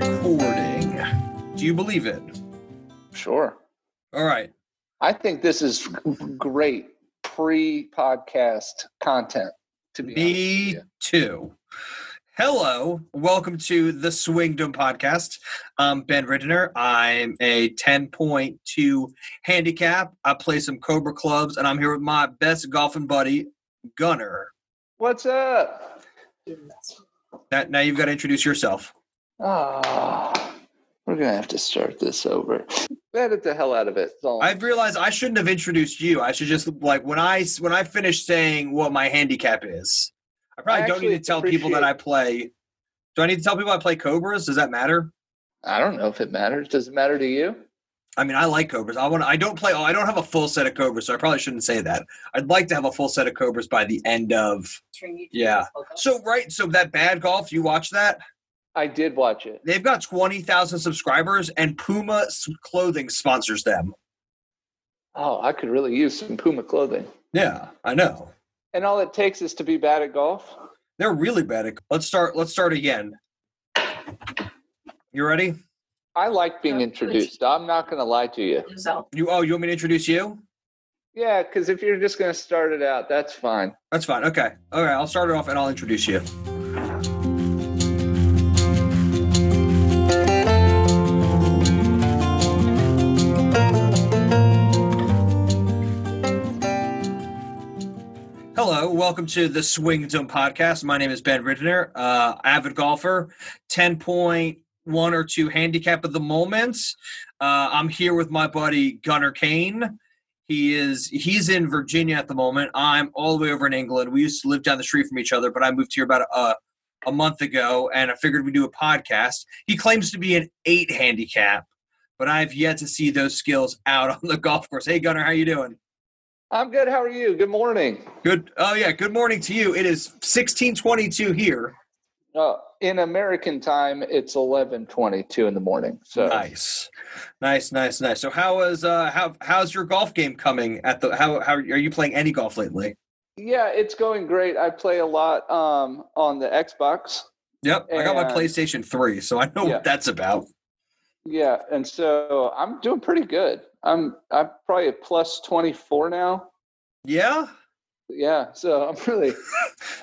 recording. Do you believe it? Sure. All right. I think this is great pre-podcast content. To be Me too. Hello, welcome to the Swingdom podcast. I'm Ben Riddener. I'm a 10.2 handicap. I play some Cobra clubs, and I'm here with my best golfing buddy, Gunnar. What's up? Now, now you've got to introduce yourself. Ah, we're gonna have to start this over. Edit the hell out of it. I've realized I shouldn't have introduced you. I should just like when I when I finish saying what my handicap is. I probably I don't need to tell people that I play. Do I need to tell people I play Cobras? Does that matter? I don't know if it matters. Does it matter to you? I mean, I like Cobras. I want. I don't play. I don't have a full set of Cobras, so I probably shouldn't say that. I'd like to have a full set of Cobras by the end of. Yeah. So right. So that bad golf. You watch that? I did watch it. They've got twenty thousand subscribers, and Puma clothing sponsors them. Oh, I could really use some Puma clothing. Yeah, I know. And all it takes is to be bad at golf. They're really bad at. Let's start. Let's start again. You ready? I like being introduced. I'm not gonna lie to you. himself. You. Oh, you want me to introduce you? Yeah, because if you're just gonna start it out, that's fine. That's fine. Okay. All right. I'll start it off, and I'll introduce you. Welcome to the Swingdom podcast. My name is Ben Ridner, uh, avid golfer, 10.1 or 2 handicap at the moment. Uh, I'm here with my buddy Gunnar Kane. He is he's in Virginia at the moment. I'm all the way over in England. We used to live down the street from each other, but I moved here about a, a month ago, and I figured we'd do a podcast. He claims to be an eight handicap, but I've yet to see those skills out on the golf course. Hey, Gunnar, how you doing? I'm good. How are you? Good morning. Good. Oh yeah. Good morning to you. It is sixteen twenty-two here. Uh, in American time, it's 11:22 in the morning. So Nice, nice, nice, nice. So how is uh how how's your golf game coming at the how how are you playing any golf lately? yeah, it's going great. I play a lot um, on the Xbox. Yep, I got my PlayStation Three, so I know Yeah. what that's about. Yeah, and so I'm doing pretty good. I'm I'm probably at plus 24 now. Yeah, Yeah, so I'm really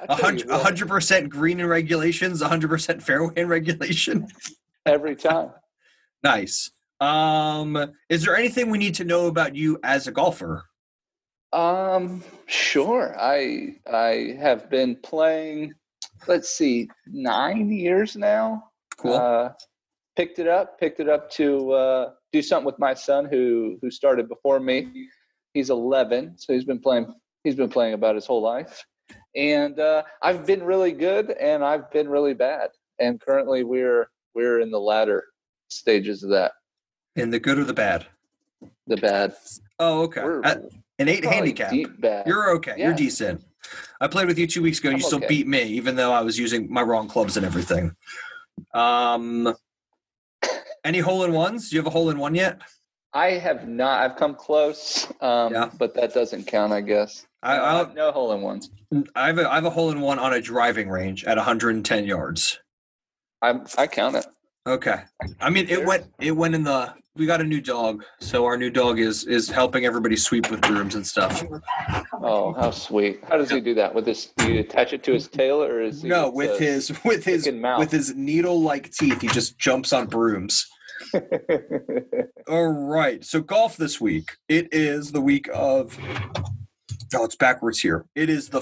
I a tell you hundred a hundred percent green in regulations, a hundred percent fairway in regulation. every time. nice. Um, is there anything we need to know about you as a golfer? Um, sure. I I have been playing. Let's see, nine years now. Cool. Uh, picked it up. Picked it up to uh, do something with my son, who who started before me. He's 11, so he's been playing. He's been playing about his whole life, and uh, I've been really good, and I've been really bad. And currently, we're we're in the latter stages of that. in the good or the bad? The bad. Oh, okay. At an eight handicap. You're okay. You're decent. I played with you two weeks ago. And You I'm still okay. beat me, even though I was using my wrong clubs and everything. Um, any hole in ones? Do you have a hole in one yet? I have not. I've come close, um, Yeah. but that doesn't count, I guess. I, I, I've no hole in ones. I have a, I have a hole in one on a driving range at 110 yards. I I count it. Okay. I mean, it went it went in the. We got a new dog, so our new dog is is helping everybody sweep with brooms and stuff. Oh, how sweet! How does he do that? With his, do you attach it to his tail, or is he No, with his with his mouth? with his needle like teeth, he just jumps on brooms. All right. So golf this week. It is the week of. Oh, it's backwards here. It is the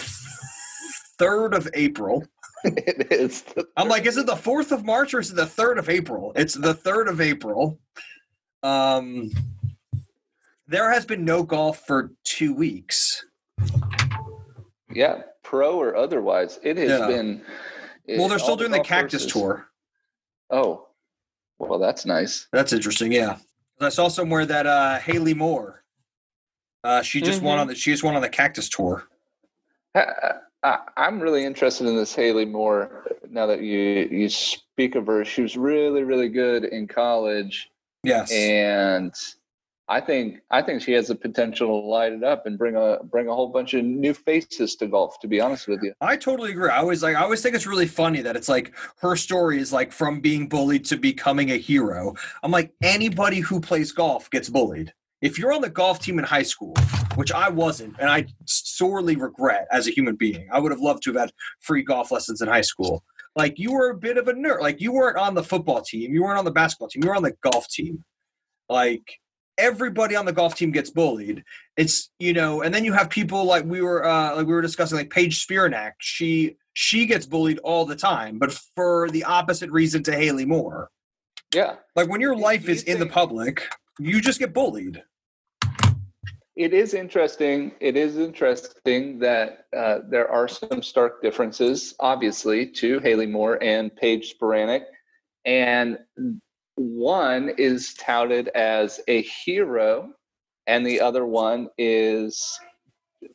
third of April. it is. The I'm like, is it the fourth of March or is it the third of April? It's the third of April. Um, there has been no golf for two weeks. yeah, pro or otherwise, it has Yeah. been. Well, they're still doing the golf Cactus courses- Tour. Oh, well, that's nice. That's interesting. Yeah, I saw somewhere that uh, Haley Moore. Uh, she just won Mhm. on the she just won on the Cactus Tour. I, I, I'm really interested in this Haley Moore. Now that you you speak of her, she was really really good in college, Yes. and I think I think she has the potential to light it up and bring a bring a whole bunch of new faces to golf. To be honest with you, I totally agree. I always like I always think it's really funny that it's like her story is like from being bullied to becoming a hero. I'm like anybody who plays golf gets bullied. If you're on the golf team in high school, which I wasn't, and I sorely regret as a human being, I would have loved to have had free golf lessons in high school. Like you were a bit of a nerd. Like you weren't on the football team, you weren't on the basketball team, you were on the golf team. Like everybody on the golf team gets bullied. It's you know, and then you have people like we were uh, like we were discussing, like Paige Spiranac. She she gets bullied all the time, but for the opposite reason to Haley Moore. Yeah, like when your life is in the public, you just get bullied. It is interesting. It is interesting that uh, there are some stark differences, obviously, to Haley Moore and Paige Spiranac, and one is touted as a hero and the other one is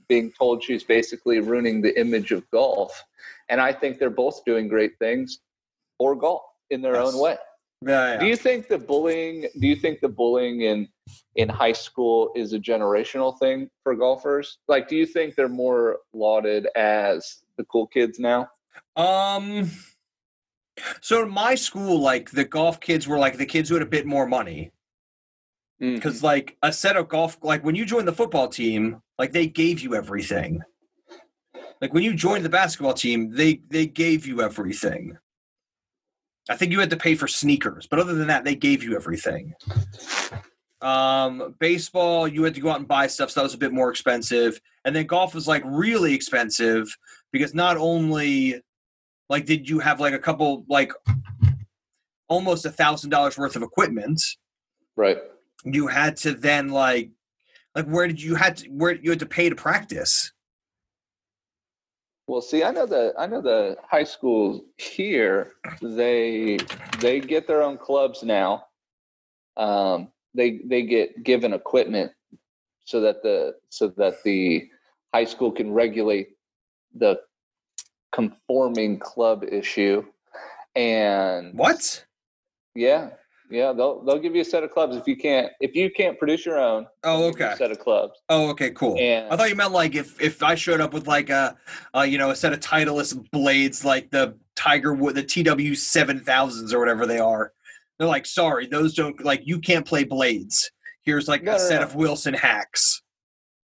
being told she's basically ruining the image of golf. And i think they're both doing great things for golf in their yes. own way yeah, yeah, do you think the bullying do you think the bullying in in high school is a generational thing for golfers? Like do you think they're more lauded as the cool kids now? Um so in my school, like the golf kids were like the kids who had a bit more money. Because mm-hmm. like a set of golf, like when you joined the football team, like they gave you everything. Like when you joined the basketball team, they they gave you everything. I think you had to pay for sneakers, but other than that, they gave you everything. Um, baseball, you had to go out and buy stuff, so that was a bit more expensive. And then golf was like really expensive because not only like, did you have like a couple, like almost a thousand dollars worth of equipment? Right. You had to then like, like where did you had to where you had to pay to practice? Well, see, I know the I know the high schools here. They they get their own clubs now. Um, they they get given equipment so that the so that the high school can regulate the conforming club issue. And what? Yeah, yeah, they'll they'll give you a set of clubs if you can't if you can't produce your own. Oh, okay. set of clubs. Oh, okay, cool. And, I thought you meant like if if I showed up with like a, uh, you know, a set of Titleist blades like the Tiger Wood, the TW seven thousands or whatever they are. They're like, sorry, those don't like you can't play blades. Here's like no, a no, set no. of Wilson hacks.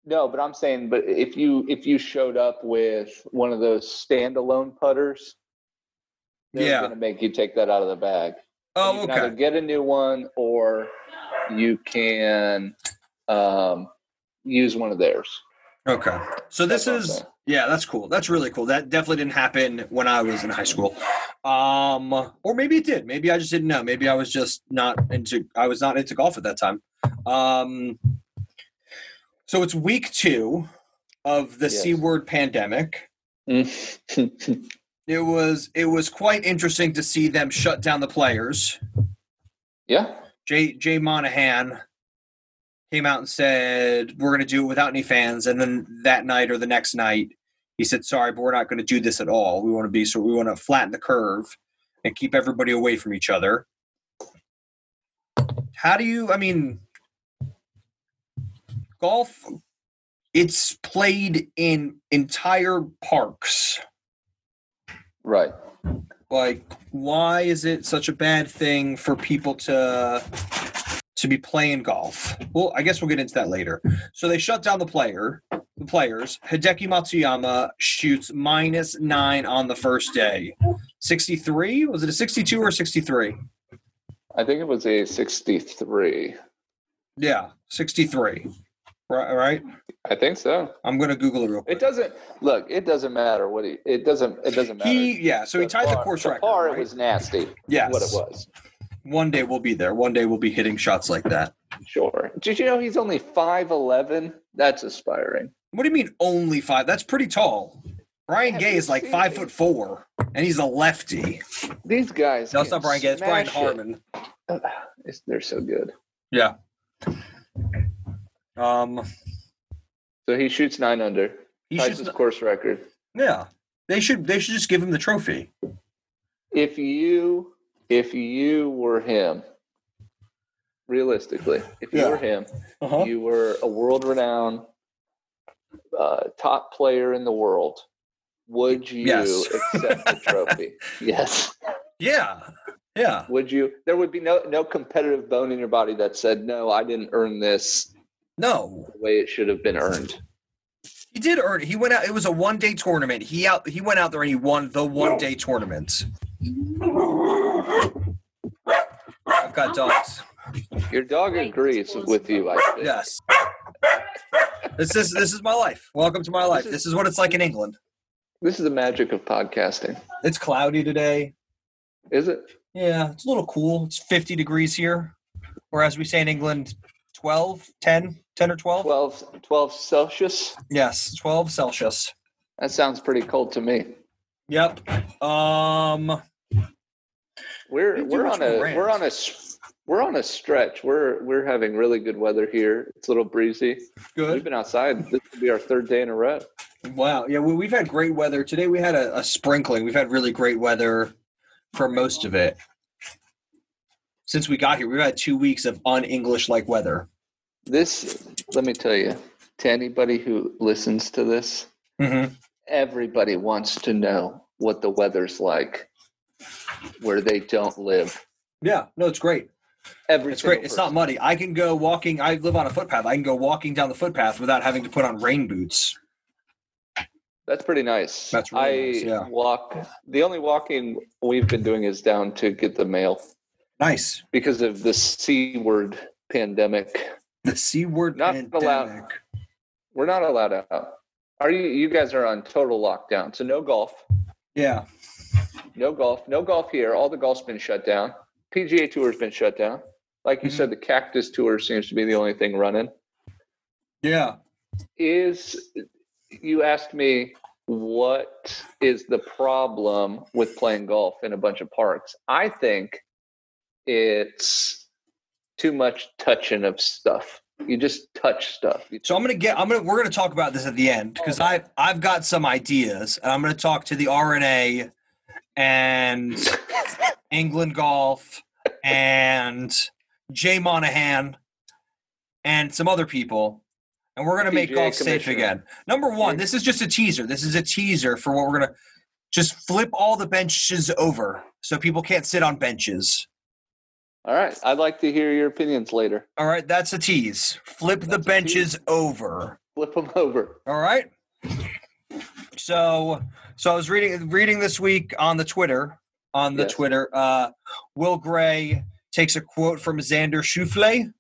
No, but I'm saying, but if you if you showed up with one of those standalone putters, they're yeah. going to make you take that out of the bag. Oh, you can okay. Either get a new one, or you can um, use one of theirs. Okay, so this that's is yeah, that's cool. That's really cool. That definitely didn't happen when I was in high school, um, or maybe it did. Maybe I just didn't know. Maybe I was just not into. I was not into golf at that time. Um, so it's week two of the yes. C word pandemic. Mm-hmm. it was it was quite interesting to see them shut down the players. Yeah. Jay Jay Monahan came out and said we're going to do it without any fans, and then that night or the next night, he said, "Sorry, but we're not going to do this at all. We want to be so we want to flatten the curve and keep everybody away from each other." How do you? I mean, golf it's played in entire parks. Right. Like why is it such a bad thing for people to to be playing golf? Well i guess we'll get into that later. So they shut down the player the players. Hideki matsuyama shoots minus nine on the first day. 63 was it a 62 or 63 i think it was a 63 yeah 63 right? right. I think so. I'm gonna Google it real quick. It doesn't look. It doesn't matter what he. It doesn't. It doesn't matter. He yeah. So he tied the course record. Par, right? it was nasty. Yes. What it was. One day we'll be there. One day we'll be hitting shots like that. Sure. Did you know he's only five eleven? That's aspiring. What do you mean only five? That's pretty tall. Brian Gay is like five foot four, and he's a lefty. These guys. No, it's not Brian Gay. It's Brian Harman. It. They're so good. Yeah. Um. So he shoots nine under. He shoots his course record. Yeah, they should. They should just give him the trophy. If you, if you were him, realistically, if you Yeah. were him, Uh-huh. you were a world-renowned uh, top player in the world, would you Yes. accept the trophy? yes. Yeah. Yeah. Would you? There would be no no competitive bone in your body that said, "No, I didn't earn this No. the way it should have been earned." He did earn it. He went out. It was a one day tournament. He out. He went out there and he won the one day tournament. I've got dogs. Your dog agrees with you. I think. Yes. This is this is my life. Welcome to my life. This is what it's like in England. This is the magic of podcasting, It's cloudy today. is it? Yeah, it's a little cool. It's 50 degrees here. Or as we say in England, 12, 10, 10 or 12? 12, 12 Celsius. Yes, 12 Celsius. That sounds pretty cold to me. Yep. Um We're we're on a rant. we're on a we're on a stretch. We're we're having really good weather here. It's a little breezy. Good. We've been outside. This will be our third day in a row. Wow. Yeah, we, we've had great weather. Today we had a, a sprinkling. We've had really great weather for most of it. Since we got here, we've had two weeks of un-English like weather. This let me tell you, to anybody who listens to this, Mm-hmm. everybody wants to know what the weather's like where they don't live. Yeah, no, it's great. Every It's great. single It's not muddy. I can go walking. I live on a footpath. I can go walking down the footpath without having to put on rain boots. That's pretty nice. That's really I nice, yeah. walk. The only walking we've been doing is down to get the mail Nice. because of the C word pandemic. The C word Not pandemic. allowed. We're not allowed out. Are you? You guys are on total lockdown, so no golf. Yeah. No golf. No golf here. All the golf's been shut down. PGA Tour's been shut down. Like you Mhm. said, the Cactus Tour seems to be the only thing running. Yeah. Is you asked me what is the problem with playing golf in a bunch of parks? I think it's too much touching of stuff. You just touch stuff. You So I'm gonna get. I'm gonna. We're gonna talk about this at the end because I've I've got some ideas, and I'm gonna talk to the R&A and England Golf and Jay Monahan and some other people, and we're gonna make golf safe again. Number one, this is just a teaser. This is a teaser for what we're gonna just flip all the benches over so people can't sit on benches. All right. I'd like to hear your opinions later. All right, that's a tease. Flip the That's a benches over. Flip them over. All right. So, so I was reading reading this week on the Twitter on the Yes. Twitter. Uh, Will Gray takes a quote from Xander Schauffele.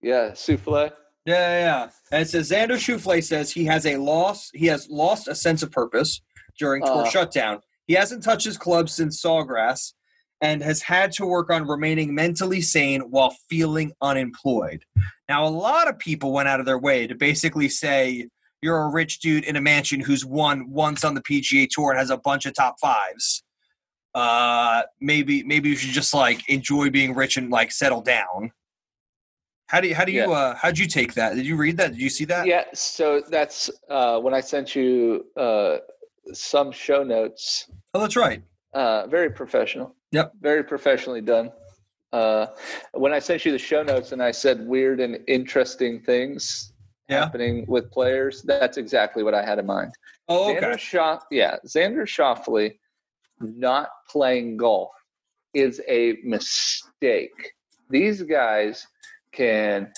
Yeah. Souffle. Yeah, yeah, yeah. And it says Xander Schauffele says he has a loss. He has lost a sense of purpose during tour Uh. shutdown. He hasn't touched his club since Sawgrass, and has had to work on remaining mentally sane while feeling unemployed. Now, a lot of people went out of their way to basically say you're a rich dude in a mansion who's won once on the PGA Tour and has a bunch of top fives. Uh, maybe maybe you should just like enjoy being rich and like settle down. How do you how do you Yeah. uh how'd you take that? Did you read that? Did you see that? Yeah. So that's uh, when I sent you uh, some show notes. Oh, that's right. Uh, very professional. Yep. Very professionally done. Uh, when I sent you the show notes and I said weird and interesting things Yeah. happening with players, that's exactly what I had in mind. Oh, Xander okay. Yeah, Xander Schauffele not playing golf is a mistake. These guys can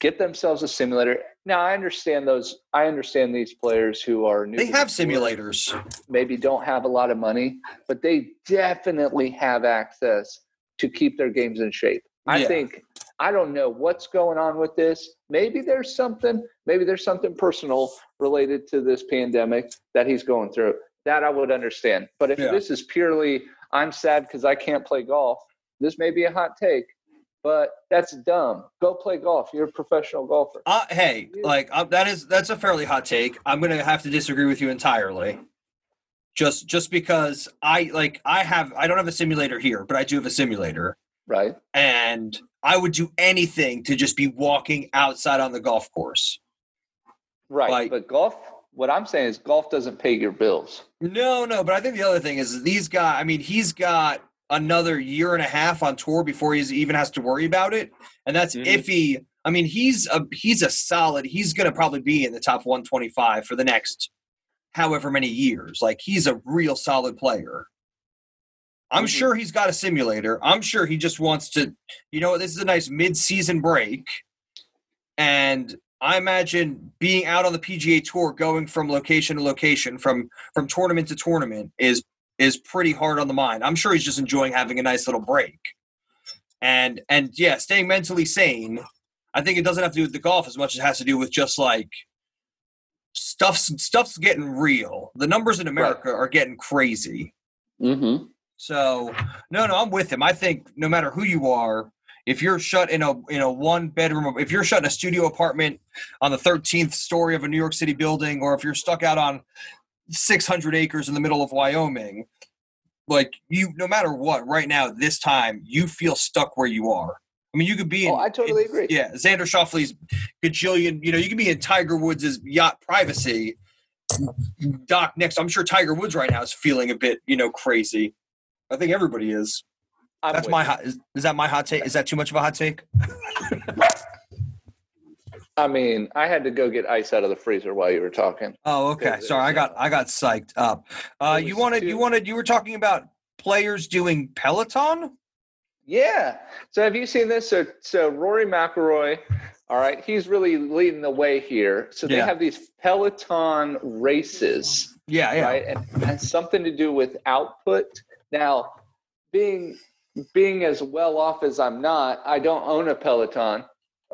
get themselves a simulator. Now I understand those. I understand these players who are new. They have simulators. Maybe don't have a lot of money, but they definitely have access to keep their games in shape. I Yeah. think I don't know what's going on with this. Maybe there's something, maybe there's something personal related to this pandemic that he's going through. That I would understand. But if Yeah. this is purely I'm sad because I can't play golf, this may be a hot take, but that's dumb. Go play golf. You're a professional golfer. Uh, hey, like uh, that is that's a fairly hot take. I'm gonna have to disagree with you entirely. Just just because I like I have I don't have a simulator here, but I do have a simulator, Right? and I would do anything to just be walking outside on the golf course. Right. Like- but golf, what I'm saying is golf doesn't pay your bills. No, no, but I think the other thing is these guys. I mean, he's got another year and a half on tour before he even has to worry about it, and that's Mhm. if he. I mean, he's a he's a solid. He's going to probably be in the top 125 for the next however many years. Like he's a real solid player. I'm Mhm. sure he's got a simulator. I'm sure he just wants to. You know, this is a nice mid-season break, and I imagine being out on the PGA Tour, going from location to location, from from tournament to tournament, is is pretty hard on the mind. I'm sure he's just enjoying having a nice little break, and and yeah, staying mentally sane. I think it doesn't have to do with the golf as much as it has to do with just like stuff's stuff's getting real. The numbers in America are getting crazy. Mm-hmm. So no, no, I'm with him. I think no matter who you are, if you're shut in a in a one bedroom, if you're shut in a studio apartment on the 13th story of a New York City building, or if you're stuck out on 600 acres in the middle of Wyoming, like you, no matter what, right now this time you feel stuck where you are. I mean, you could be oh, in. Oh, I totally in- agree. Yeah, Xander Schauffele's gajillion. You know, you could be in Tiger Woods' yacht privacy. Doc next, I'm sure Tiger Woods right now is feeling a bit, you know, crazy. I think everybody is. I'm That's my you. hot. Is, is that my hot take? Is that too much of a hot take? I mean, I had to go get ice out of the freezer while you were talking. Oh, okay. Sorry, I got I got psyched up. Uh, you wanted too- you wanted you were talking about players doing Peloton. Yeah. So have you seen this? So so Rory McIlroy, all right, he's really leading the way here. So they Yeah. have these Peloton races, Yeah, yeah. right? And it has something to do with output. Now, being being as well off as I'm not, I don't own a Peloton.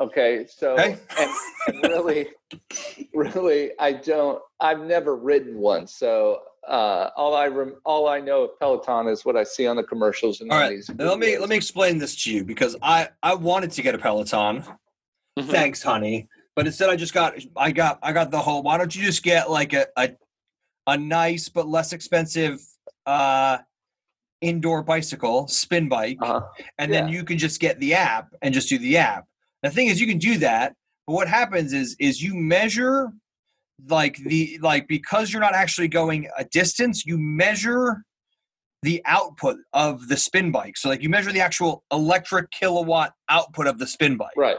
Okay, so Okay. and, and really, really, I don't. I've never ridden one, so uh, all I rem- all I know of Peloton is what I see on the commercials and All on these. Let me let me explain this to you because I I wanted to get a Peloton. Mhm. Thanks, honey. But instead, I just got I got I got the whole. Why don't you just get like a a, a nice but less expensive uh indoor bicycle spin bike, Uh-huh. and then you can just get the app and just do the app. The thing is, you can do that, but what happens is is you measure like the like because you're not actually going a distance, you measure the output of the spin bike. So like you measure the actual electric kilowatt output of the spin bike. Right.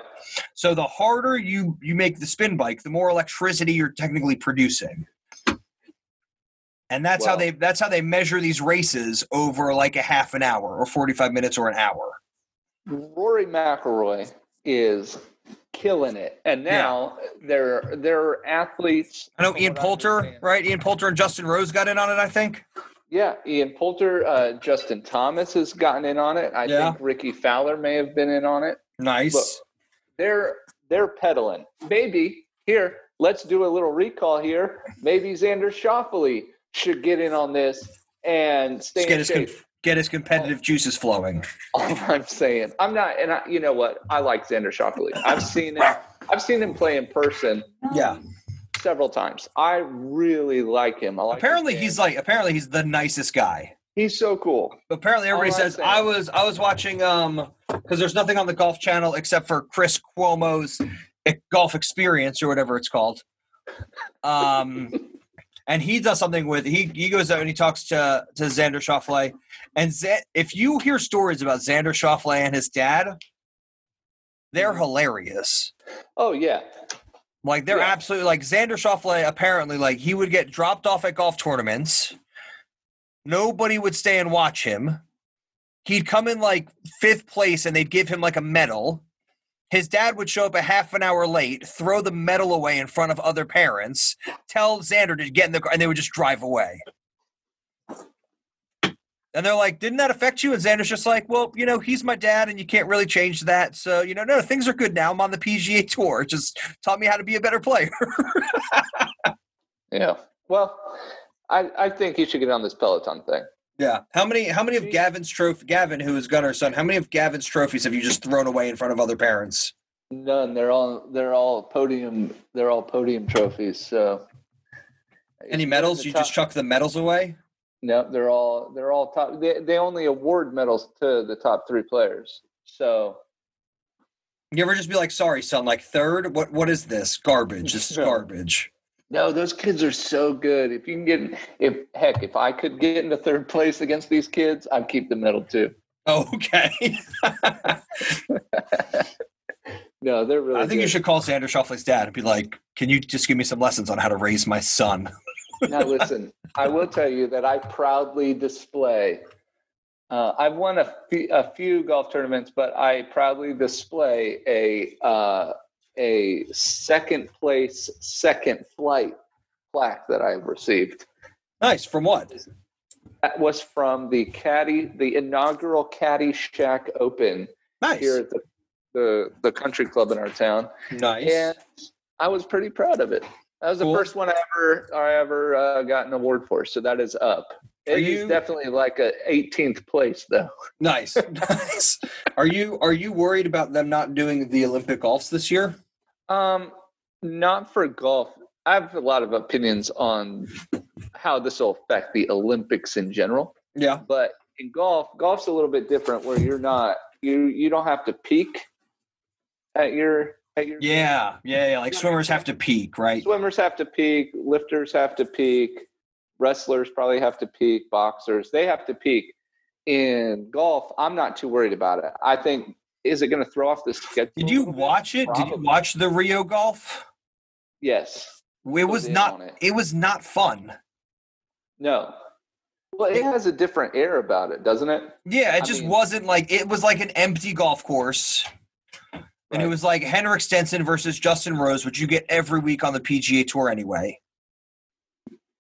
So the harder you you make the spin bike, the more electricity you're technically producing. And that's how they that's how they measure these races over like a half an hour or 45 minutes or an hour. Rory McIlroy is killing it, and now there there are athletes. I know Ian Poulter, right? Ian Poulter and Justin Rose got in on it, I think. Yeah, Ian Poulter, uh, Justin Thomas has gotten in on it. I Yeah. think Rickie Fowler may have been in on it. Nice. Look, they're they're pedaling. Maybe here, let's do a little recall here. Maybe Xander Schauffele should get in on this and stay in shape. com- get his competitive juices flowing. All I'm saying, I'm not, and I, you know what? I like Xander Schauffele. I've seen him. I've seen him play in person Yeah. several times. I really like him. I like. Apparently he's like apparently he's the nicest guy. he's so cool. Apparently everybody says saying- I was I was watching um because there's nothing on the golf channel except for Chris Cuomo's golf experience or whatever it's called. Um and he does something with he he goes out and he talks to to Xander Schauffele and Z- if you hear stories about Xander Schauffele and his dad they're Mhm. hilarious. Oh yeah, Like they're Yeah. absolutely like Xander Schauffele. Apparently, like he would get dropped off at golf tournaments. Nobody would stay and watch him. He'd come in like fifth place, and they'd give him like a medal. His dad would show up a half an hour late, throw the medal away in front of other parents, tell Xander to get in the car, and they would just drive away. And they're like, "Didn't that affect you?" And Xander's just like, "Well, you know, he's my dad, and you can't really change that. So, you know, no, things are good now. I'm on the PGA Tour. It just taught me how to be a better player." yeah. Well, I I think he should get on this Peloton thing. Yeah. How many? How many of Gavin's trophy? Gavin, who is Gunnar's son, how many of Gavin's trophies have you just thrown away in front of other parents? None. They're all they're all podium. They're all podium trophies. So. Any medals? You the just chuck the medals away? No, they're all they're all top. They they only award medals to the top three players. So You ever just be like, "Sorry, son, like third? What? What is this? Garbage. This is garbage." No, those kids are so good. If you can get, if heck, if I could get into third place against these kids, I'd keep the medal too. Okay. no, they're really. I think good. you should call Xander Schauffele's dad and be like, "Can you just give me some lessons on how to raise my son?" now listen, I will tell you that I proudly display. Uh, I've won a few, few golf tournaments, but I proudly display a uh, a second place, second flight plaque that I've received. Nice. From what? That was from the Caddy, the inaugural Caddy Shack Open Nice. here at the, the the country club in our town, Nice. and I was pretty proud of it. That was Cool. the first one I ever I ever uh, got an award for, so that is up. It is you- definitely like a 18th place though. Nice. nice. Are you are you worried about them not doing the Olympic golfs this year? Um, not for golf. I have a lot of opinions on how this will affect the Olympics in general, Yeah. but in golf, golf's a little bit different where you're not you you don't have to peak at your at your Yeah. Yeah. Yeah. Like swimmers have to peak, right? swimmers have to peak, lifters have to peak, wrestlers probably have to peak, boxers they have to peak. In golf, I'm not too worried about it. I think is it going to throw off the schedule? Did you watch it? Did you watch the Rio golf? Yes. It was not. it. It was not fun. No. Well, it has a different air about it, doesn't it? Yeah, it I just mean- wasn't like it was like an empty golf course. And it was like Henrik Stenson versus Justin Rose, which you get every week on the PGA Tour anyway.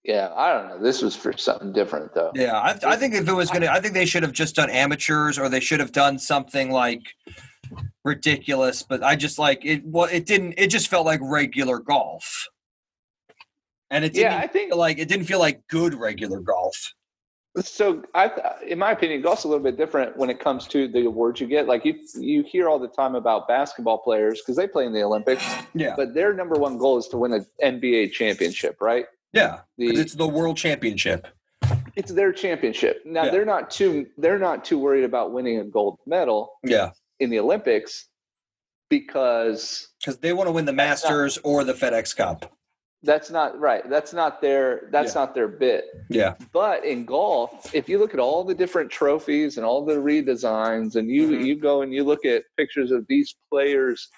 Yeah, I don't know. This was for something different, though. Yeah, I, I think if it was gonna, I think they should have just done amateurs, or they should have done something like ridiculous. But I just like it. Well, it didn't. It just felt like regular golf, and it didn't Yeah, I think like it didn't feel like good regular golf. so. I, in my opinion, golf's a little bit different when it comes to the awards you get. Like you, you hear all the time about basketball players because they play in the Olympics, Yeah, but their number one goal is to win an NBA championship, right? Yeah, The, it's the World Championship. it's their championship. Now Yeah. they're not too they're not too worried about winning a gold medal Yeah, in the Olympics because because they want to win the That's not- Masters or the FedEx Cup. that's not right. That's not their that's Yeah. not their bit. Yeah, But in golf, if you look at all the different trophies and all the redesigns, and you Mhm. you go and you look at pictures of these players'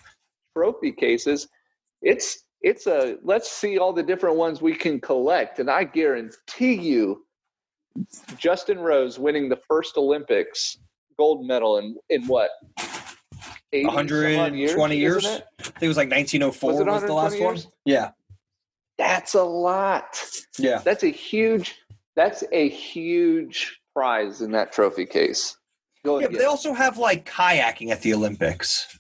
trophy cases, it's it's a let's see all the different ones we can collect, and I guarantee you, Justin Rose winning the first Olympics gold medal in in what 80 120 years. it? I think it was like 1904 Was was, the last 120 one. Yeah, That's a lot. yeah. That's a huge. That's a huge prize in that trophy case. Go Yeah, they also have like kayaking at the Olympics.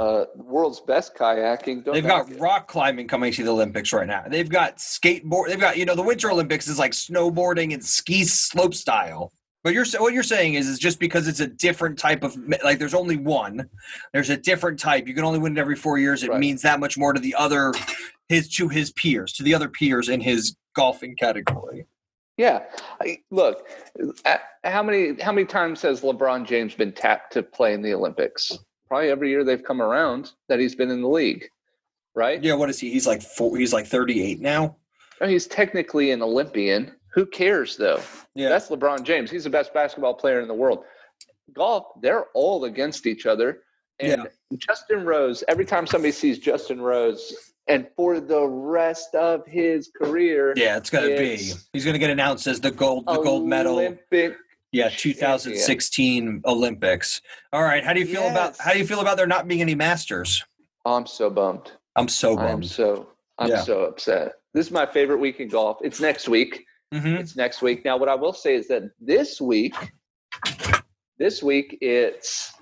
Uh, world's best kayaking. Don't They've got it. rock climbing coming to the Olympics right now. They've got skateboard. They've got you know the Winter Olympics is like snowboarding and ski slope style. But you're what you're saying is is just because it's a different type of like there's only one. There's a different type. You can only win it every four years. It Right. means that much more to the other his to his peers to the other peers in his golfing category. Yeah, I, look, how many how many times has LeBron James been tapped to play in the Olympics? Probably every year they've come around that he's been in the league, right? Yeah, what is he? He's like four. He's like 38 now. I he's technically an Olympian. Who cares though? Yeah, That's LeBron James. He's the best basketball player in the world. Golf, they're all against each other. And Justin Rose, every time somebody sees Justin Rose, and for the rest of his career, yeah. It's gonna be. He's gonna get announced as the gold the gold medal. Olympic. Yeah, champion. 2016 Olympics. All right, how do you feel about how do you feel about there not being any Masters? Oh, I'm so bummed. I'm so I'm bummed. so I'm Yeah. so upset. This is my favorite week in golf. It's next week. hmm It's next week. Now, what I will say is that this week, this week it's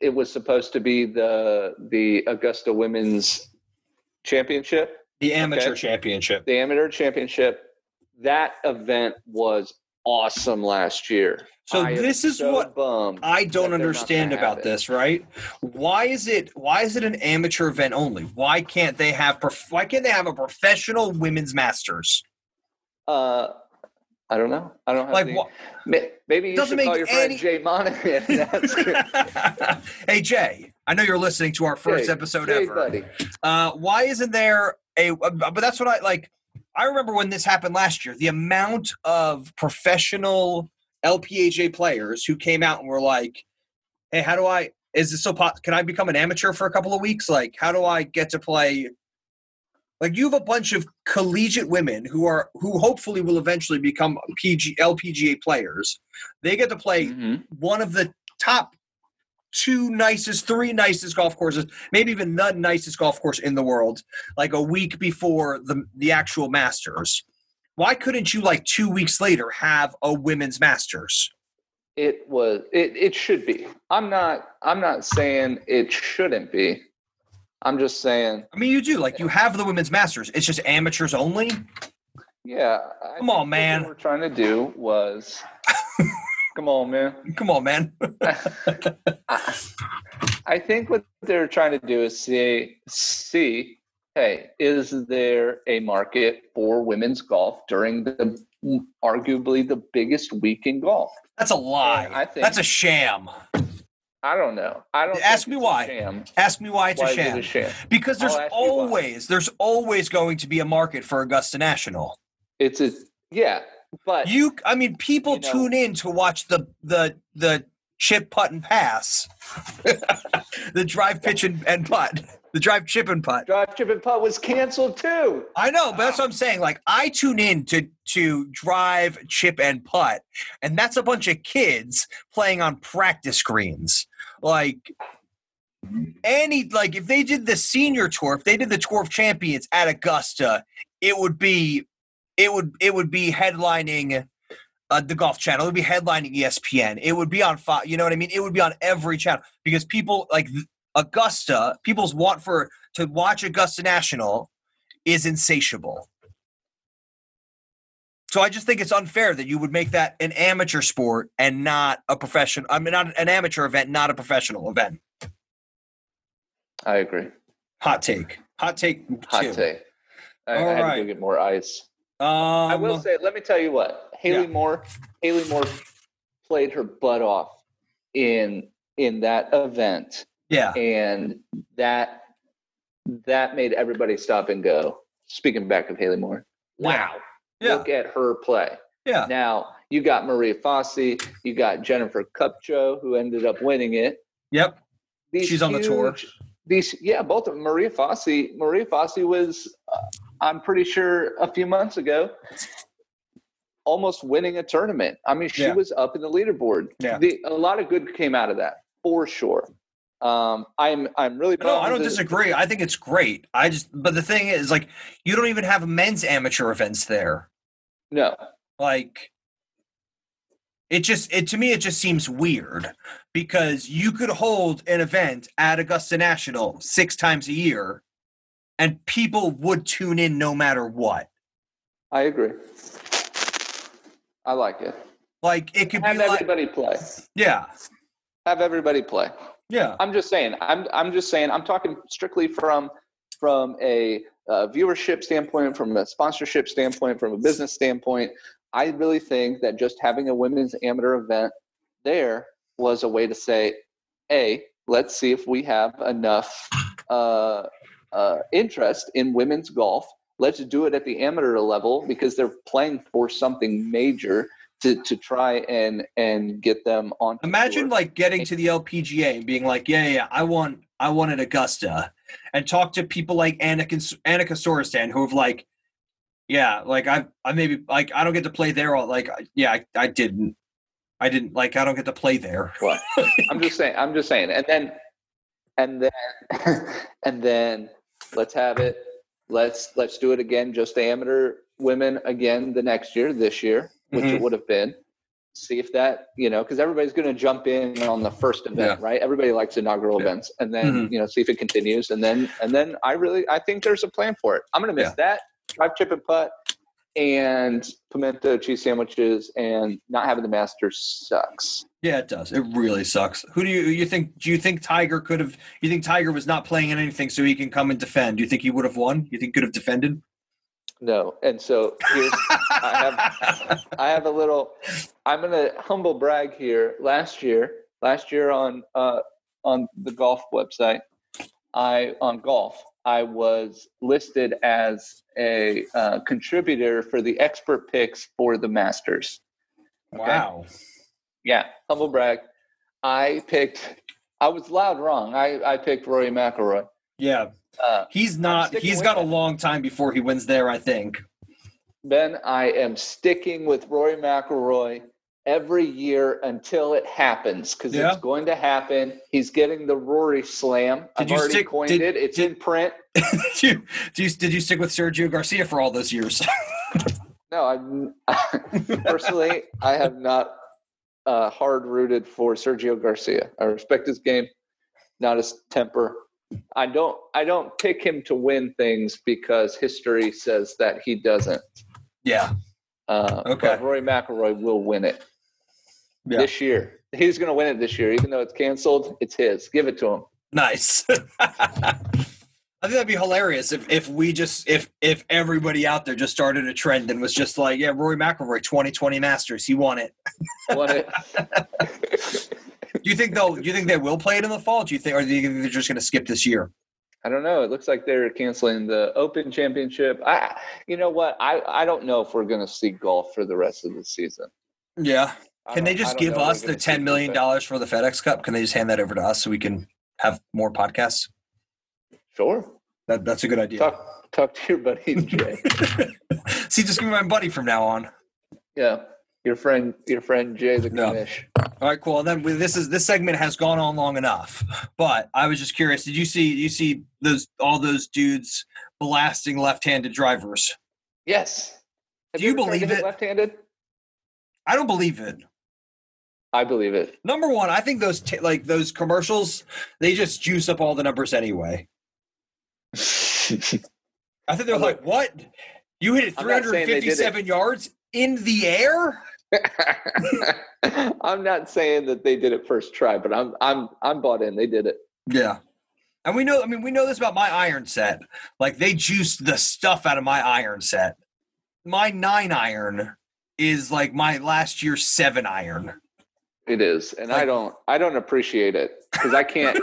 it was supposed to be the the Augusta Women's Championship, The amateur Okay. championship. the amateur championship. That event was awesome last year. So I this is so what I don't understand about this, right? Why is it why is it an amateur event only? Why can't they have why can't they have a professional women's masters? Uh, I don't know. I don't have Like the- what Ma- Maybe you Doesn't should call make your friend any- Jay Monahan. and ask. Hey Jay, I know you're listening to our first Jay, episode Jay, ever. buddy. Uh, why isn't there a? But that's what I like. I remember when this happened last year. The amount of professional LPGA players who came out and were like, "Hey, how do I? Is this so? Po- can I become an amateur for a couple of weeks? Like, how do I get to play?" Like, you have a bunch of collegiate women who are who hopefully will eventually become PG LPGA players. They get to play Mhm. one of the top two nicest, three nicest golf courses, maybe even the nicest golf course in the world, like a week before the the actual Masters. Why couldn't you like two weeks later have a women's Masters? It was. It it should be. I'm not. I'm not saying it shouldn't be. I'm just saying. I mean, you do like you have the women's Masters. It's just amateurs only. Yeah. I Come on, man. What we're trying to do was. come on, man. Come on, man. I think what they're trying to do is see see, hey, is there a market for women's golf during the arguably the biggest week in golf? That's a lie. I think- That's a sham. I don't know. I don't Ask me why. Ask me why it's Why a is it sham. a sham? Because there's I'll ask you why. always there's always going to be a market for Augusta National. It's a yeah, but You, I mean, people You know- tune in to watch the the the chip putt and pass, the drive pitch and, and putt, the drive chip and putt. drive chip and putt was canceled too. I know, but that's what I'm saying. Like, I tune in to to drive chip and putt, and that's a bunch of kids playing on practice screens. Like. Any like if they did the senior tour, if they did the tour of champions at Augusta, it would be, it would it would be headlining uh, the Golf Channel. It would be headlining ESPN. It would be on Fox. You know what I mean? It would be on every channel because people like Augusta. People's want for to watch Augusta National is insatiable. So I just think it's unfair that you would make that an amateur sport and not a professional. I mean, not an amateur event, not a professional event. I agree. Hot take. Hot take. Hot two. take. I, All I had to go get more ice. Um, I will say, let me tell you what, Haley Yeah. Moore, Haley Moore played her butt off in in that event, yeah. and that that made everybody stop and go. Speaking back of Haley Moore, wow, Yeah. look at her play. Yeah. Now you got Maria Fassi, you got Jennifer Kupcho, who ended up winning it. Yep. These She's on the tour. These, yeah, both of them. Maria Fassi. Maria Fassi was, uh, I'm pretty sure, a few months ago, almost winning a tournament. I mean, she Yeah. was up in the leaderboard. Yeah. The, a lot of good came out of that for sure. Um, I'm, I'm really. No, I don't that- disagree. I think it's great. I just, but the thing is, like, you don't even have men's amateur events there. No, Like, it just, it to me, it just seems weird because you could hold an event at Augusta National six times a year, and people would tune in no matter what. I agree. I like it. Like, it could Have be like, everybody play. yeah, Have everybody play. yeah, I'm just saying. I'm I'm just saying. I'm talking strictly from from a uh, viewership standpoint, from a sponsorship standpoint, from a business standpoint. I really think that just having a women's amateur event there was a way to say, "Hey, let's see if we have enough uh, uh, interest in women's golf. Let's do it at the amateur level because they're playing for something major." To, to try and and get them on. Imagine tour. like getting to the LPGA and being like, yeah, yeah, yeah, I want, I want at Augusta, and talk to people like Annika, Annika Sorenstam who have like, yeah, like I, I maybe like I don't get to play there. All like, yeah, I, I didn't, I didn't like I don't get to play there. What? I'm just saying. I'm just saying. And then, and then, and then, let's have it. Let's let's do it again. Just amateur women again the next year, this year, which it Mhm. would have been. See if that you know, because everybody's going to jump in on the first event, right? Everybody likes inaugural Yeah. events, and then Mhm. you know, see if it continues, and then and then I really I think there's a plan for it. I'm going to miss that drive chip and putt and pimento cheese sandwiches and not having the master sucks. Yeah, it does. It really sucks. Who do you you think? Do you think Tiger could have? You think Tiger was not playing in anything, so he can come and defend? Do you think he would have won? You think he could have defended? No, and so here's I have I have a little. I'm gonna humble brag here. Last year, last year on uh, on the golf website, I on golf. I was listed as a uh, contributor for the expert picks for the Masters. Wow. Yeah, humble brag. I picked. I was loud wrong. I I picked Rory McIlroy. Yeah. Uh, He's not. He's got a long time before he wins there. I think. Ben, I am sticking with Rory McIlroy every year until it happens because Yeah. it's going to happen. He's getting the Rory Slam. I've you already stick- coined did- it. It's did- in print. did, you, did you did you stick with Sergio Garcia for all those years? No, I'm personally, I have not uh, hard rooted for Sergio Garcia. I respect his game, not his temper. I don't. I don't pick him to win things because history says that he doesn't. yeah. Uh, Okay. But Rory McIlroy will win it Yeah. this year. He's going to win it this year, even though it's canceled. It's his. Give it to him. Nice. I think that'd be hilarious if if we just if if everybody out there just started a trend and was just like, yeah, Rory McIlroy, 2020 Masters, he won it. Won it. Do you think they'll? Do you think they will play it in the fall? Do you think, or do you think they're just going to skip this year? I don't know. It looks like they're canceling the Open Championship. I, you know what? I, I don't know if we're going to see golf for the rest of the season. Yeah. Can they just give us the ten million dollars for the FedEx Cup? Can they just hand that over to us so we can have more podcasts? Sure. That that's a good idea. Talk talk to your buddy Jay. See, just give me my buddy from now on. yeah, your friend, your friend Jay the No. commish. All right, cool. And then this is this segment has gone on long enough. But I was just curious. Did you see you see those all those dudes blasting left-handed drivers? Yes. Have Do you to believe it? Left-handed. I don't believe it. I believe it. Number one, I think those t- like those commercials they just juice up all the numbers anyway. I think they're like, what? You hit it I'm not saying they did it. 357 yards in the air? I'm not saying that they did it first try, but I'm I'm I'm bought in. They did it. Yeah. And we know, I mean, we know this about my iron set. Like they juiced the stuff out of my iron set. My nine iron is like my last year's seven iron. It is, and I don't I don't appreciate it because I can't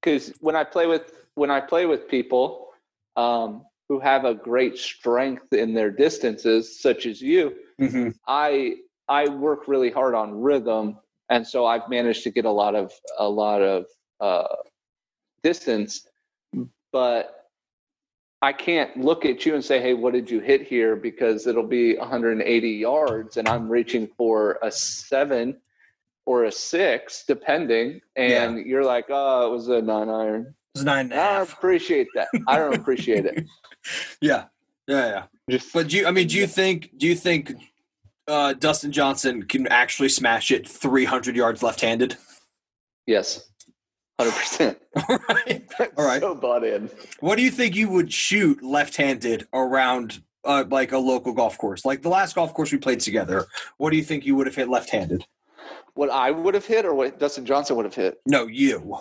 because when I play with when I play with people um, who have a great strength in their distances, such as you, Mm-hmm. I I work really hard on rhythm, and so I've managed to get a lot of a lot of uh, distance, but I can't look at you and say, "Hey, what did you hit here?" Because it'll be 180 yards, and I'm reaching for a seven or a six, depending, and you're like, "Oh, it was a nine iron." It's nine and a I don't appreciate that. I don't appreciate it. Yeah. Yeah, yeah. Just But do you, I mean, do you think, do you think uh, Dustin Johnson can actually smash it 300 yards left handed? yes, hundred percent. All right. All right. So bought in. What do you think you would shoot left-handed around uh, like a local golf course? Like the last golf course we played together, what do you think you would have hit left-handed? What I would have hit, or what Dustin Johnson would have hit? No, you.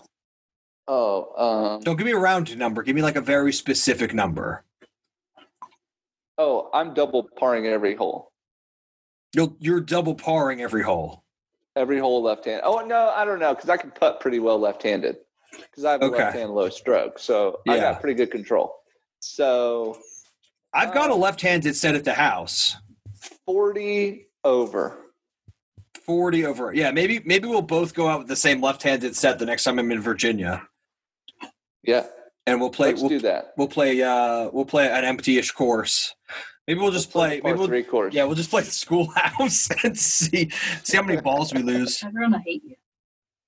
Oh, um, Don't give me a round number. Give me like a very specific number. oh, I'm double parring every hole. You'll, you're double parring every hole. Every hole left hand. Oh no, I don't know because I can putt pretty well left-handed because I have a Okay. left-hand low stroke, so I got pretty good control. So I've got a Uh, left-handed set at the house. forty over. 40 over. Yeah, maybe maybe we'll both go out with the same left-handed set the next time I'm in Virginia, Yeah, and we'll play. let's We'll, do that. we'll play. Uh, we'll play an empty-ish course. Maybe we'll just play. Par Maybe we'll, three course. yeah, we'll just play the schoolhouse and see see how many balls we lose. Everyone will hate you.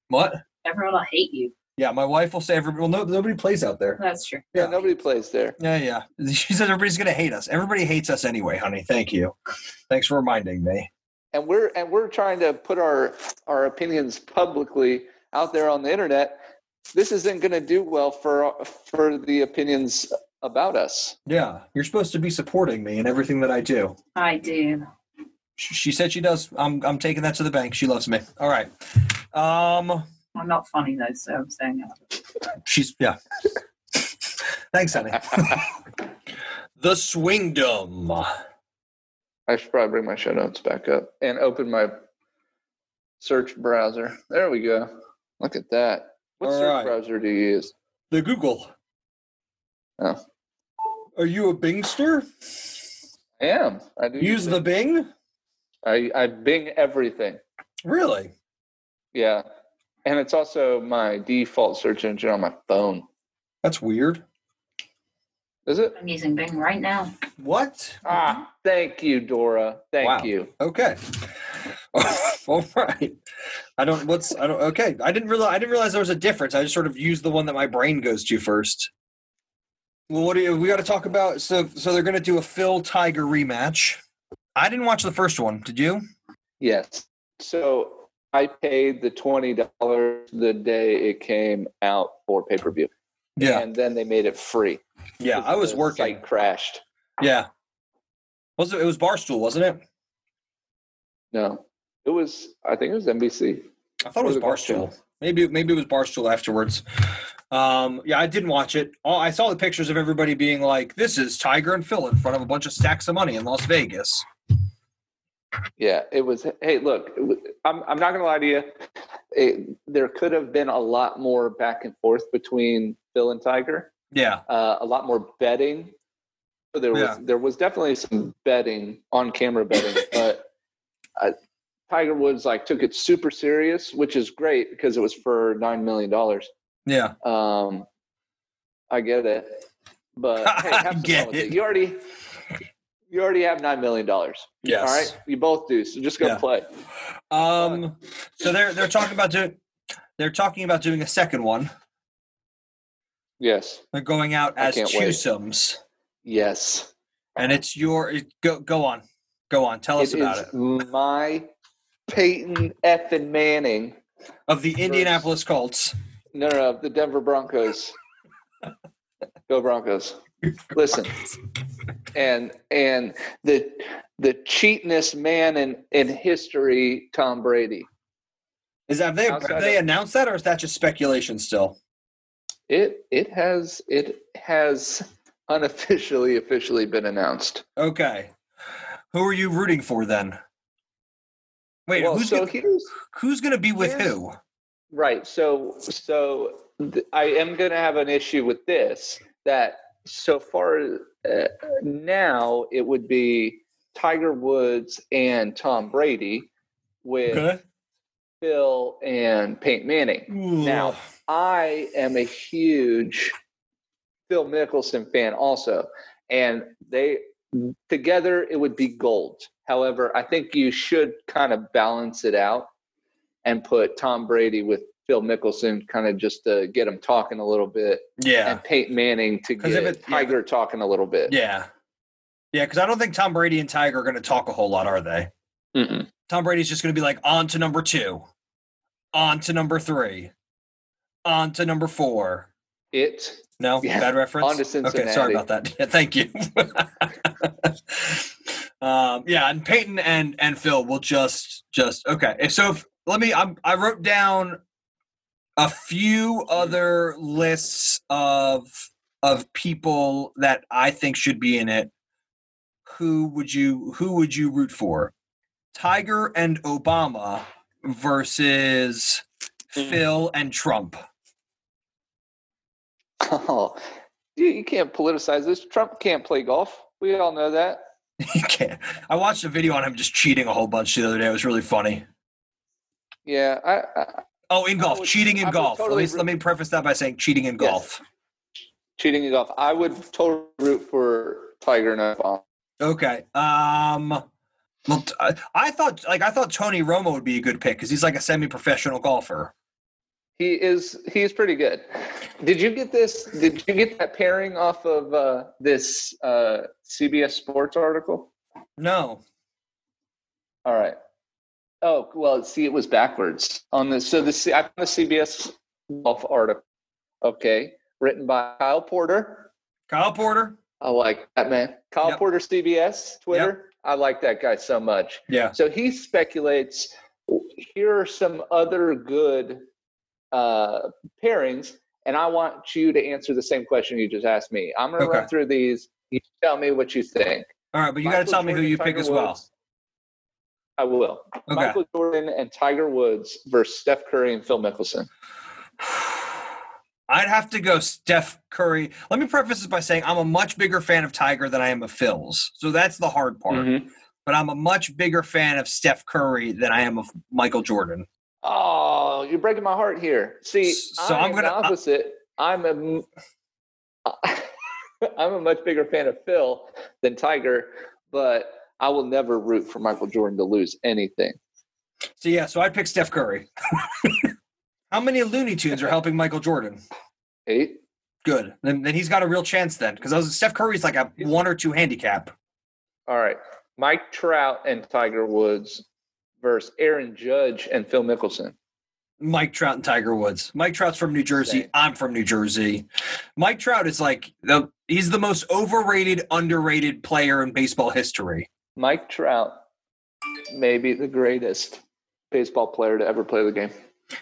What? Everyone will hate you. Yeah, my wife will say everybody. well, no, nobody plays out there. That's true. yeah. Nobody plays there. Yeah, yeah. She says everybody's gonna hate us. Everybody hates us anyway, honey. Thank you. Thanks for reminding me. and we're and we're trying to put our our opinions publicly out there on the internet this isn't going to do well for for the opinions about us Yeah, you're supposed to be supporting me in everything that I do. I do. She said she does. I'm I'm taking that to the bank. She loves me. All right. Um, I'm not funny though, so I'm saying that. she's yeah. Thanks, honey. the Swingdom. i should probably bring my show notes back up and open my search browser there we go look at that What All search right. browser do you use? The Google. Oh. Are you a Bingster? I am. I do Use the Bing? I, I Bing everything. Really? Yeah. And it's also my default search engine on my phone. That's weird. Is it? I'm using Bing right now. What? Ah, thank you, Dora. Thank Wow. you. Okay. All right. I don't. What's? I don't. Okay. I didn't realize. I didn't realize there was a difference. I just sort of used the one that my brain goes to first. Well, what do you? We got to talk about. So, so they're going to do a Phil Tiger rematch. I didn't watch the first one. Did you? Yes. So I paid the twenty dollars the day it came out for pay per view, Yeah. and then they made it free. Yeah. I was working. Site crashed. Yeah. Was it? It was Barstool, wasn't it? No, it was. I think it was NBC. I thought it was the Golf Barstool. Maybe maybe it was Barstool afterwards. Um, yeah, I didn't watch it. All, I saw the pictures of everybody being like, "This is Tiger and Phil in front of a bunch of stacks of money in Las Vegas." Yeah, it was. Hey, look, was, I'm I'm not gonna lie to you. It, there could have been a lot more back and forth between Phil and Tiger. Yeah, Uh, a lot more betting. There was Yeah. there was definitely some betting on camera betting, but uh, Tiger Woods like took it super serious, which is great because it was for nine million dollars. Yeah, Um, I get it, but hey, have some get fun with it. You already you already have nine million dollars. yes. All right, you both do. So just go Yeah. play. Um, so they're they're talking about doing they're talking about doing a second one. Yes, They're going out as can't wait. yes. and it's your it, go go on, go on, tell us It about is it. my Peyton effing Manning. Of the Indianapolis Colts. No, no, no, the Denver Broncos. Go Broncos. Listen. And and the the cheatness man in, in history, Tom Brady. Is that have they Outside have they of- announced that, or is that just speculation still? It it has it has unofficially officially been announced. Okay. Who are you rooting for then? Wait, well, who's so gonna, who's going to be with who? Right. So, so th- I am going to have an issue with this. That so far uh, now it would be Tiger Woods and Tom Brady with Phil and Peyton Manning. Now, I am a huge Phil Mickelson fan also, and they together it would be gold. However, I think you should kind of balance it out and put Tom Brady with Phil Mickelson, kind of just to get them talking a little bit, yeah, and Peyton Manning to get it- yeah, Tiger talking a little bit. yeah, yeah. Because I don't think Tom Brady and Tiger are going to talk a whole lot, are they? Mm-mm. Tom Brady's just going to be like on to number two, on to number three, on to number four. It No, Yeah, bad reference. on to Okay, sorry about that. Yeah, thank you. um, yeah, and Peyton and and Phil will just just okay. So if, let me. I'm, I wrote down a few other lists of of people that I think should be in it. Who would you Who would you root for? Tiger and Obama versus Mm. Phil and Trump. oh, you, you can't politicize this. Trump can't play golf. We all know that. He can't. I watched a video on him just cheating a whole bunch the other day. It was really funny. Yeah, I, I Oh, in golf, would- cheating in golf. totally let me let me preface that by saying cheating in Yes. golf. cheating in golf. I would totally root for Tiger and Obama. Okay. Um. Well, I thought like I thought Tony Romo would be a good pick because he's like a semi-professional golfer. He is he's pretty good. Did you get this? Did you get that pairing off of uh, this uh, CBS Sports article? No. All right. Oh well, see, it was backwards on the so the I found the CBS golf article. Okay, written by Kyle Porter. Kyle Porter. I like that man. Kyle Yep. Porter, CBS Twitter. I like that guy so much. Yeah. So he speculates here are some other good uh, pairings, and I want you to answer the same question you just asked me. I'm going to Okay. run through these. You tell me what you think. All right, but you got to tell me who you pick Tiger as well. I will. Okay. Michael Jordan and Tiger Woods versus Steph Curry and Phil Mickelson. I'd have to go Steph Curry. Let me preface this by saying I'm a much bigger fan of Tiger than I am of Phil's. So that's the hard part. Mhm. But I'm a much bigger fan of Steph Curry than I am of Michael Jordan. Oh, you're breaking my heart here. See, So I'm, I'm gonna- the opposite. I'm a I'm a much bigger fan of Phil than Tiger, but I will never root for Michael Jordan to lose anything. So yeah, so I'd pick Steph Curry. How many Looney Tunes are helping Michael Jordan? Eight. Good. Then, then he's got a real chance then, because Steph Curry's like a one or two handicap. All right. Mike Trout and Tiger Woods versus Aaron Judge and Phil Mickelson. Mike Trout and Tiger Woods. Mike Trout's from New Jersey. I'm from New Jersey. Mike Trout is like the he's the most overrated, underrated player in baseball history. Mike Trout may be the greatest baseball player to ever play the game.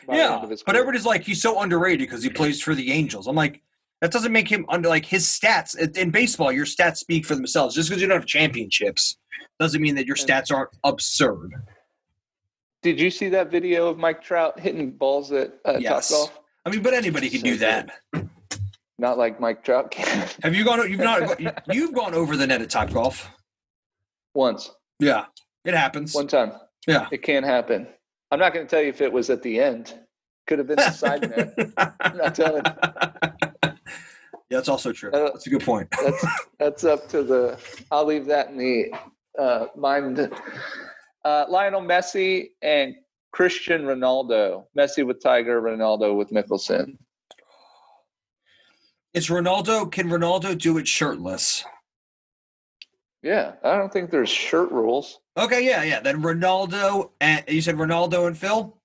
by the yeah, but everybody's like he's so underrated because he plays for the Angels. I'm like that doesn't make him under like his stats in baseball. Your stats speak for themselves. Just because you don't have championships doesn't mean that your stats aren't absurd. Did you see that video of Mike Trout hitting balls at uh, Yes. Top Golf? I mean, but anybody can So do good. that. Not like Mike Trout can. Have you gone? You've not. You've gone over the net at Top Golf. Once, Yeah, it happens. one time. Yeah. It can happen. I'm not going to tell you if it was at the end. Could have been the side net. I'm not telling. yeah, that's also true. Uh, That's a good point. That's that's up to the. I'll leave that in the uh, mind. Uh, Lionel Messi and Christian Ronaldo. Messi with Tiger, Ronaldo with Mickelson. Is Ronaldo? Can Ronaldo do it shirtless? Yeah, I don't think there's shirt rules. Okay, yeah, yeah. Then Ronaldo and you said Ronaldo and Phil.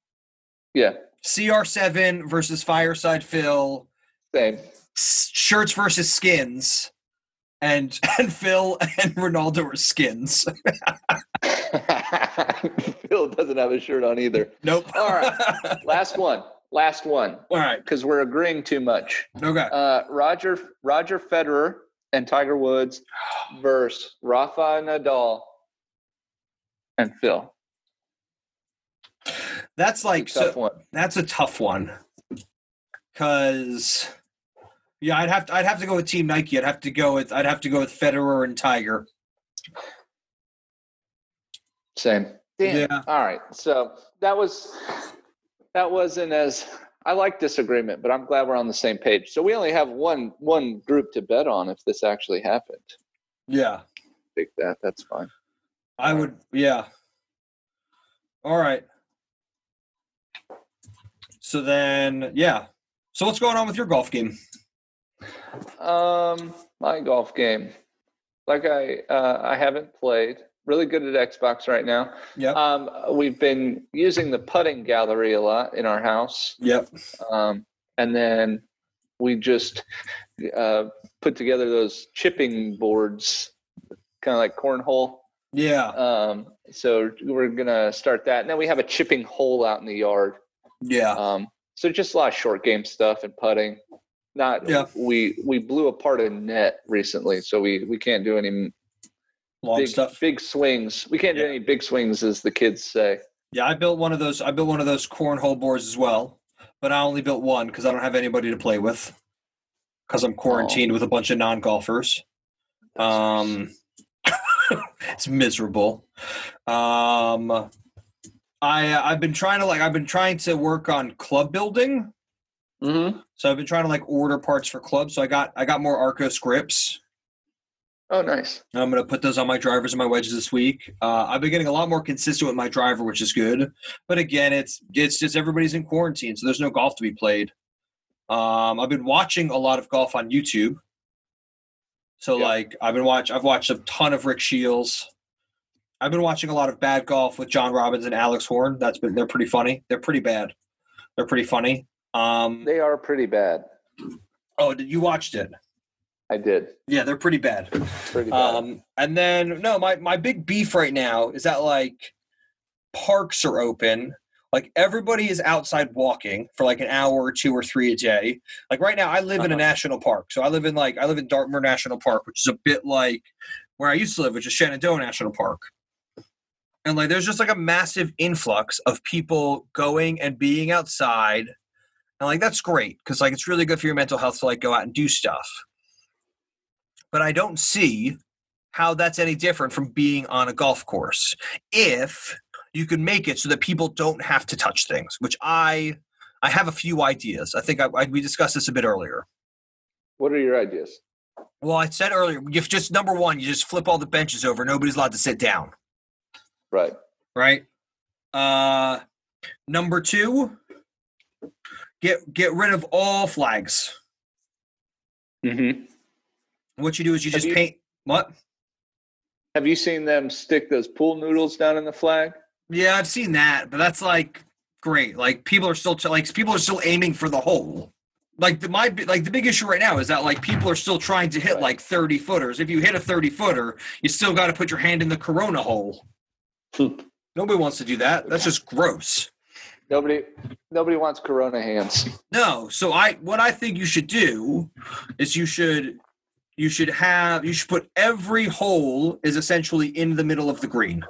Yeah, CR7 versus Fireside Phil. same. Shirts versus skins. And and Phil and Ronaldo are skins. Phil doesn't have a shirt on either. Nope. All right. Last one. Last one. All right. Because we're agreeing too much. Okay. Uh, Roger Roger Federer and Tiger Woods versus Rafa Nadal and Phil. That's like Tough so. one. That's a tough one. Cause yeah, I'd have to I'd have to go with Team Nike. I'd have to go with I'd have to go with Federer and Tiger. Same. Damn. Yeah. All right. So that was that wasn't as I like disagreement, but I'm glad we're on the same page. So we only have one one group to bet on if this actually happened. Yeah. Pick that. That's fine. I All right. would yeah. All right. So then yeah. So what's going on with your golf game? Um, my golf game. Like I uh, I haven't played. Really good at Xbox right now. Yeah. Um, we've been using the putting gallery a lot in our house. Yep. Um, and then we just uh, put together those chipping boards, kind of like cornhole. Yeah. Um, so we're gonna start that. And then we have a chipping hole out in the yard. Yeah. Um, so just a lot of short game stuff and putting. Not Yeah. we we blew apart a net recently, so we we can't do any Long big stuff. big swings. We can't Yeah. do any big swings, as the kids say. Yeah, I built one of those. I built one of those cornhole boards as well, but I only built one because I don't have anybody to play with because I'm quarantined with a bunch of non-golfers. Um, it's miserable. Um, I I've been trying to like I've been trying to work on club building. Mm-hmm. So I've been trying to like order parts for clubs. So I got I got more Arccos grips. Oh, nice. I'm gonna put those on my drivers and my wedges this week. Uh, I've been getting a lot more consistent with my driver, which is good. But again, it's it's just everybody's in quarantine, so there's no golf to be played. Um, I've been watching a lot of golf on YouTube. So Yeah. like I've been watch I've watched a ton of Rick Shiels. I've been watching a lot of bad golf with John Robbins and Alex Horn. That's been they're pretty funny. They're pretty bad. They're pretty funny. Um, They are pretty bad. oh, did you watched it? I did. Yeah, they're pretty bad. Pretty bad. Um, and then no, my my big beef right now is that like parks are open. Like everybody is outside walking for like an hour or two or three a day. Like right now, I live in a Uh-huh. national park, so I live in like I live in Dartmoor National Park, which is a bit like where I used to live, which is Shenandoah National Park. And like, there's just like a massive influx of people going and being outside. And like that's great because like it's really good for your mental health to like go out and do stuff. But I don't see how that's any different from being on a golf course if you can make it so that people don't have to touch things, which I I have a few ideas. I think I, I, we discussed this a bit earlier. What are your ideas? Well, I said earlier, if just number one, you just flip all the benches over, nobody's allowed to sit down. Right. Right. Uh number two, get get rid of all flags. Mm-hmm. What you do is you Have just you- paint what? Have you seen them stick those pool noodles down in the flag? Yeah, I've seen that, but that's like great. Like people are still like people are still aiming for the hole. Like the my like the big issue right now is that like people are still trying to hit Right. like 30 footers. If you hit a 30 footer, you still got to put your hand in the corona hole. Nobody wants to do that. That's just gross. Nobody, nobody wants Corona hands. No. So I what I think you should do is you should you should have you should put every hole is essentially in the middle of the green.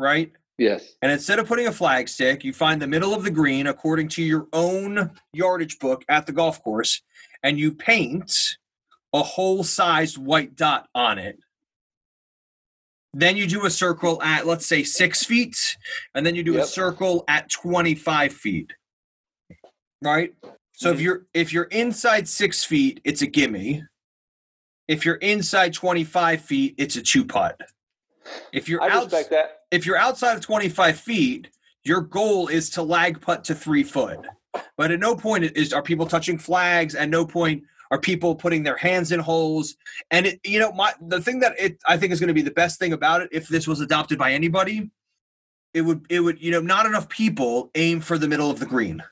Right? Yes. And instead of putting a flag stick, you find the middle of the green according to your own yardage book at the golf course, and you paint a hole sized white dot on it. Then you do a circle at, let's say, six feet, and then you do a circle at 25 feet. Right? So if Mhm. you're if you're inside six feet, it's a gimme. If you're inside 25 feet, it's a two putt. If you're I out, if you're outside of 25 feet, your goal is to lag putt to three foot. But at no point is are people touching flags. At no point are people putting their hands in holes. And it, you know, my the thing that it I think is going to be the best thing about it, if this was adopted by anybody, it would it would you know not enough people aim for the middle of the green.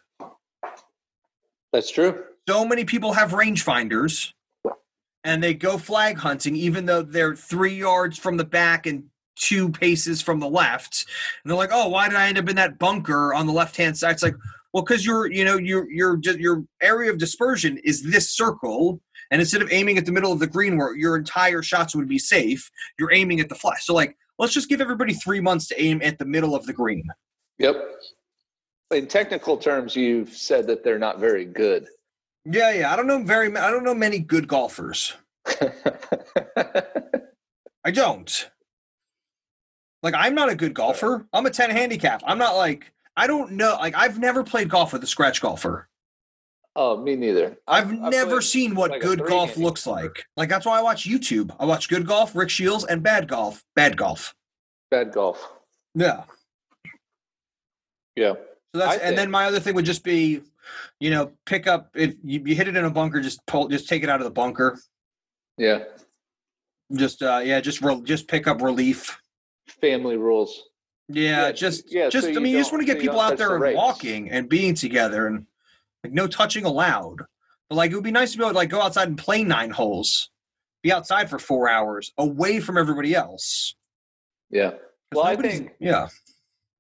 That's true. So many people have rangefinders, and they go flag hunting even though they're three yards from the back and two paces from the left. And they're like, "Oh, why did I end up in that bunker on the left hand side?" It's like, well, because your you know your your your area of dispersion is this circle, and instead of aiming at the middle of the green where your entire shots would be safe, you're aiming at the flag. So like, let's just give everybody three months to aim at the middle of the green. Yep. In technical terms, you've said that they're not very good. Yeah, yeah. I don't know very. I don't know many good golfers. I don't. Like I'm not a good golfer. I'm a 10 handicap. I'm not like I don't know like I've never played golf with a scratch golfer. oh, me neither. I've, I've never played seen what like good golf handicap. looks like. Like that's why I watch YouTube. I watch good golf, Rick Shiels, and bad golf. Bad golf. Bad golf. Yeah. Yeah. So that's I and then my other thing would just be, you know, pick up if you, you hit it in a bunker, just pull just take it out of the bunker. Yeah. Just uh yeah, just re- just pick up relief. Family rules. Yeah, Yeah, just yeah, just so I mean, you just want to get you people out touch the there and walking and being together and like no touching allowed. But like it would be nice to be able to like go outside and play nine holes, be outside for four hours away from everybody else. Yeah. Well, I think yeah,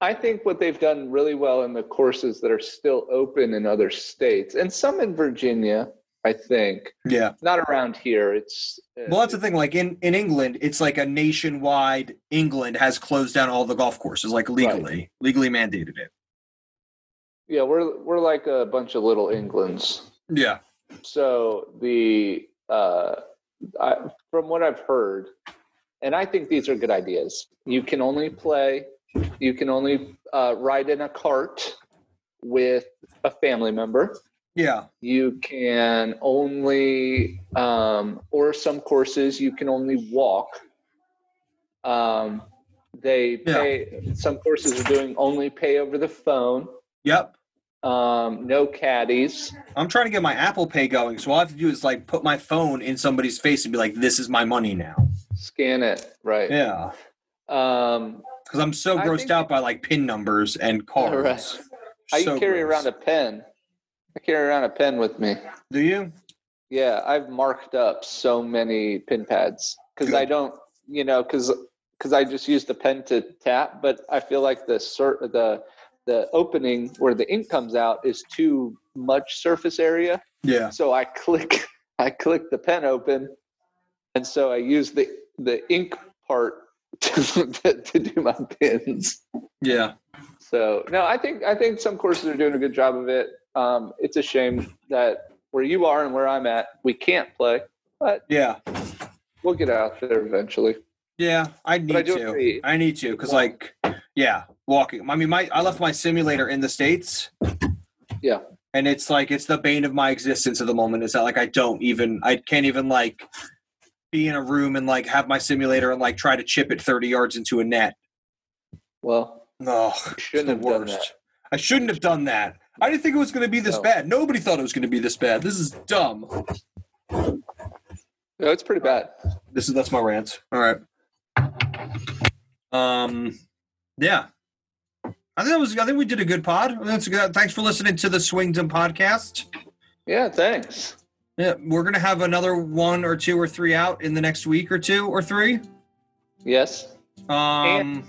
I think what they've done really well in the courses that are still open in other states and some in Virginia, I think. yeah. Not around here. It's uh, Well, that's the thing. Like in in England, it's like a nationwide. England has closed down all the golf courses, like legally, legally mandated it. yeah, we're we're like a bunch of little Englands. Yeah, So the uh, I, from what I've heard, and I think these are good ideas. You can only play. You can only uh, ride in a cart with a family member. yeah, You can only, um, or some courses you can only walk. Um, they Yeah. pay. Some courses are doing only pay over the phone. yep. Um, no caddies. I'm trying to get my Apple Pay going, so all I have to do is like put my phone in somebody's face and be like, "This is my money now." Scan it right. Yeah, Um, because I'm so grossed out by like pin numbers and cards. Right. I carry gross. around a pen. I carry around a pen with me. Do you? Yeah, I've marked up so many pin pads because I don't, you know, because because I just use the pen to tap, but I feel like the cert the the opening where the ink comes out is too much surface area, Yeah. so I click I click the pen open, and so I use the the ink part to, to do my pins. Yeah. So no, I think I think some courses are doing a good job of it. Um, it's a shame that where you are and where I'm at, we can't play, but Yeah. we'll get out there eventually. Yeah, I need I to. agree. I need to because, like, yeah, walking. I mean, my I left my simulator in the states. Yeah. and it's like it's the bane of my existence at the moment. Is that like I don't even I can't even like be in a room and like have my simulator and like try to chip it thirty yards into a net. Well, No, shouldn't have done that. I shouldn't have done that. I didn't think it was going to be this No. bad. Nobody thought it was going to be this bad. This is dumb. No, it's pretty bad. This is that's my rant. All right. Um, yeah. I think that was. I think we did a good pod. That's good. Thanks for listening to the Swingdom podcast. Yeah, thanks. Yeah, we're gonna have another one or two or three out in the next week or two or three. Yes. Um,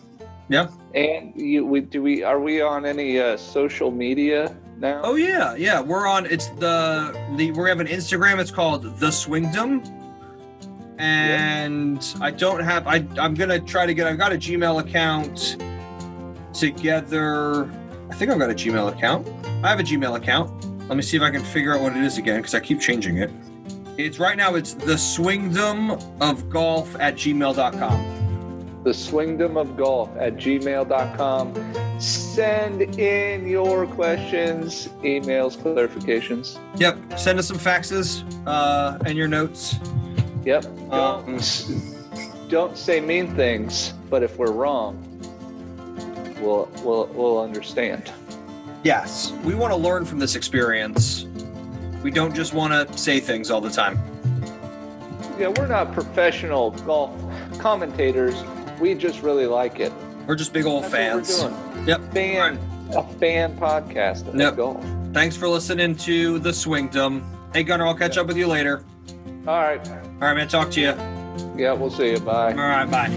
yeah. And you, we do we are we on any uh, social media now? Oh yeah, yeah. We're on. It's the the we have an Instagram. It's called the Swingdom, and I don't have. I I'm gonna try to get. I've got a Gmail account together. I think I've got a Gmail account. I have a Gmail account. Let me see if I can figure out what it is again because I keep changing it. It's right now. It's the Swingdom of Golf at gmail.com. the swingdom of golf at gmail.com. Send in your questions, emails, clarifications. Yep. Send us some faxes uh, and your notes. Yep. Um, Don't, don't say mean things, but if we're wrong, we'll we'll we'll understand. Yes, we want to learn from this experience. We don't just want to say things all the time. Yeah, we're not professional golf commentators. We just really like it. We're just big old That's fans. what we're doing. Yep. Fan, a fan podcast of Yep. golf. Thanks for listening to the Swingdom. Hey Gunnar, I'll catch up with you later. All right. All right, man. Talk to you. Yeah, we'll see you. Bye. All right, bye.